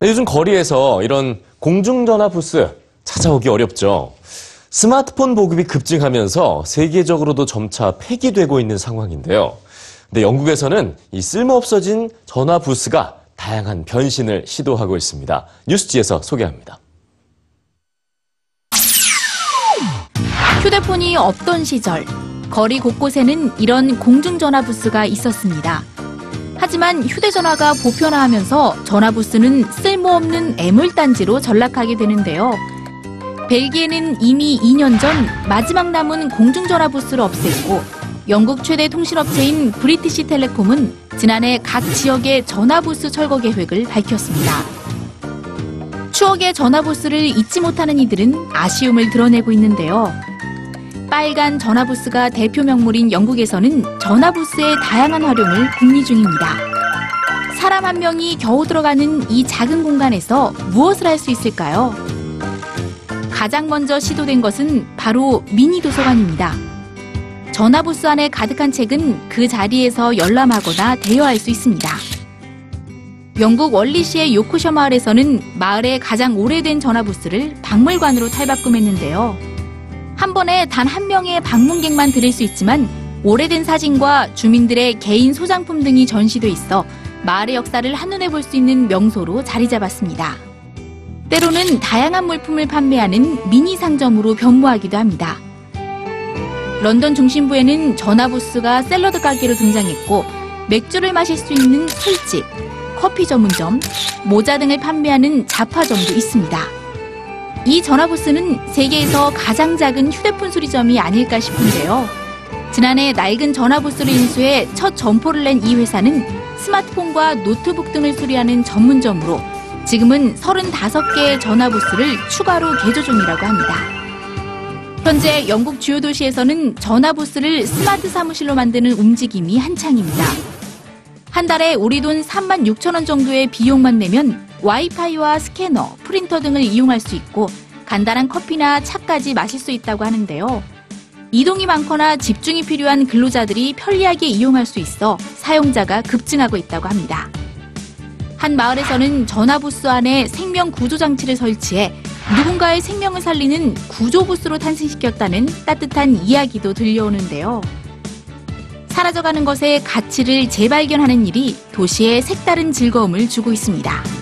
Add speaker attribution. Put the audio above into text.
Speaker 1: 네, 요즘 거리에서 이런 공중전화 부스 찾아오기 어렵죠. 스마트폰 보급이 급증하면서 세계적으로도 점차 폐기되고 있는 상황인데요. 근데 영국에서는 이 쓸모없어진 전화 부스가 다양한 변신을 시도하고 있습니다. 뉴스지에서 소개합니다.
Speaker 2: 휴대폰이 없던 시절 거리 곳곳에는 이런 공중전화 부스가 있었습니다. 하지만 휴대전화가 보편화하면서 전화 부스는 쓸모없는 애물단지로 전락하게 되는데요. 벨기에는 이미 2년 전 마지막 남은 공중전화 부스를 없앴고 영국 최대 통신업체인 브리티시 텔레콤은 지난해 각 지역의 전화 부스 철거 계획을 밝혔습니다. 추억의 전화 부스를 잊지 못하는 이들은 아쉬움을 드러내고 있는데요. 빨간 전화부스가 대표 명물인 영국에서는 전화부스의 다양한 활용을 궁리 중입니다. 사람 한 명이 겨우 들어가는 이 작은 공간에서 무엇을 할 수 있을까요? 가장 먼저 시도된 것은 바로 미니 도서관입니다. 전화부스 안에 가득한 책은 그 자리에서 열람하거나 대여할 수 있습니다. 영국 월리시의 요크셔 마을에서는 마을의 가장 오래된 전화부스를 박물관으로 탈바꿈했는데요. 한 번에 단 한 명의 방문객만 들을 수 있지만 오래된 사진과 주민들의 개인 소장품 등이 전시돼 있어 마을의 역사를 한눈에 볼 수 있는 명소로 자리 잡았습니다. 때로는 다양한 물품을 판매하는 미니 상점으로 변모하기도 합니다. 런던 중심부에는 전화부스가 샐러드 가게로 등장했고 맥주를 마실 수 있는 술집, 커피 전문점, 모자 등을 판매하는 잡화점도 있습니다. 이 전화부스는 세계에서 가장 작은 휴대폰 수리점이 아닐까 싶은데요. 지난해 낡은 전화부스를 인수해 첫 점포를 낸 이 회사는 스마트폰과 노트북 등을 수리하는 전문점으로 지금은 35개의 전화부스를 추가로 개조 중이라고 합니다. 현재 영국 주요 도시에서는 전화부스를 스마트 사무실로 만드는 움직임이 한창입니다. 한 달에 우리 돈 3만 6천 원 정도의 비용만 내면 와이파이와 스캐너, 프린터 등을 이용할 수 있고 간단한 커피나 차까지 마실 수 있다고 하는데요. 이동이 많거나 집중이 필요한 근로자들이 편리하게 이용할 수 있어 사용자가 급증하고 있다고 합니다. 한 마을에서는 전화부스 안에 생명 구조 장치를 설치해 누군가의 생명을 살리는 구조부스로 탄생시켰다는 따뜻한 이야기도 들려오는데요. 사라져가는 것의 가치를 재발견하는 일이 도시에 색다른 즐거움을 주고 있습니다.